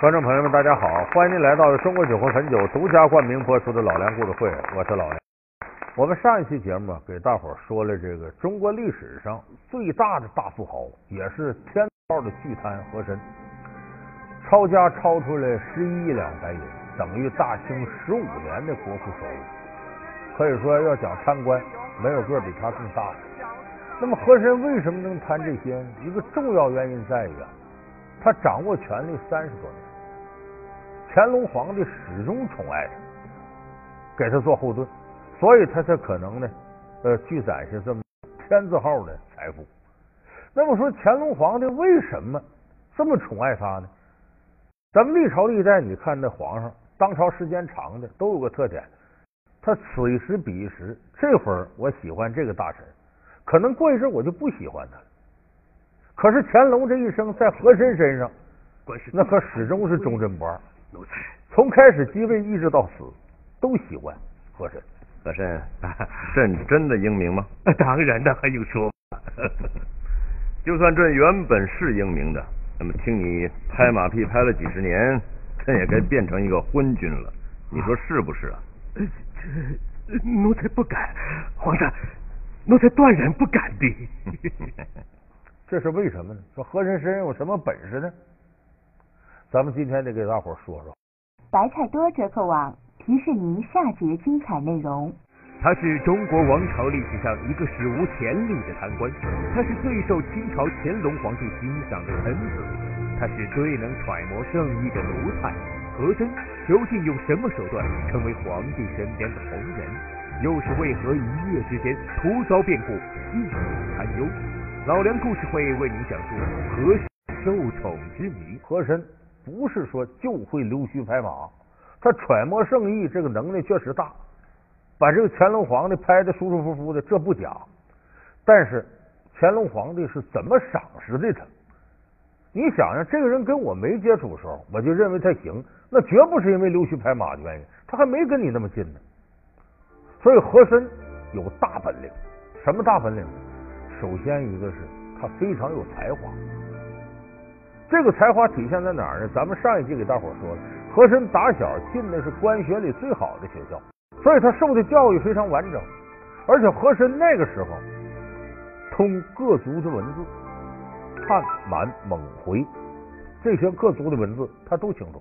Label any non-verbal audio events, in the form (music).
观众朋友们，大家好，欢迎您来到中国酒魂汾酒独家冠名播出的《老梁故事会》，我是老梁。我们上一期节目给大伙说了这个中国历史上最大的大富豪，也是天道的巨贪和珅，抄家抄出来十一亿两白银，等于大清十五年的国库收入。可以说，要讲贪官，没有个比他更大的。那么和珅为什么能贪这些？一个重要原因在于啊，他掌握权力三十多年。乾隆皇帝始终宠爱他，给他做后盾，所以他才可能呢，呃，积攒下这么天字号的财富。那么说，乾隆皇帝为什么这么宠爱他呢？咱们历朝历代，你看那皇上当朝时间长的都有个特点，他此一时彼一时，这会儿我喜欢这个大臣，可能过一阵我就不喜欢他了。可是乾隆这一生在和珅身上，那可始终是忠贞不二。(laughs) 奴才从开始即位一直到死，都喜欢和珅。和珅，朕真的英明吗？(laughs) 当然的，还用说？就算朕原本是英明的，那么听你拍马屁拍了几十年，朕也该变成一个昏君了。你说是不是啊？这 (laughs) 奴才不敢，皇上，奴才断然不敢的。(laughs) 这是为什么呢？说和珅身上有什么本事呢？咱们今天得给大伙说说。白菜多折扣网提示您下节精彩内容。他是中国王朝历史上一个史无前例的贪官，他是最受清朝乾隆皇帝欣赏的臣子，他是最能揣摩圣意的奴才。和珅究竟用什么手段成为皇帝身边的红人？又是为何一夜之间突遭变故，一死堪忧？老梁故事会为您讲述和珅受宠之谜。和珅不是说就会溜须拍马，他揣摩圣意这个能力确实大，把这个乾隆皇帝拍的舒舒服服的，这不假。但是乾隆皇帝是怎么赏识的他？你想想，这个人跟我没接触的时候，我就认为他行，那绝不是因为溜须拍马的原因，他还没跟你那么近呢。所以和珅有大本领，什么大本领？首先一个是他非常有才华。这个才华体现在哪儿呢？咱们上一集给大伙说了，和珅打小进的是官学里最好的学校，所以他受的教育非常完整。而且和珅那个时候通各族的文字，汉、满、蒙、回这些各族的文字他都清楚。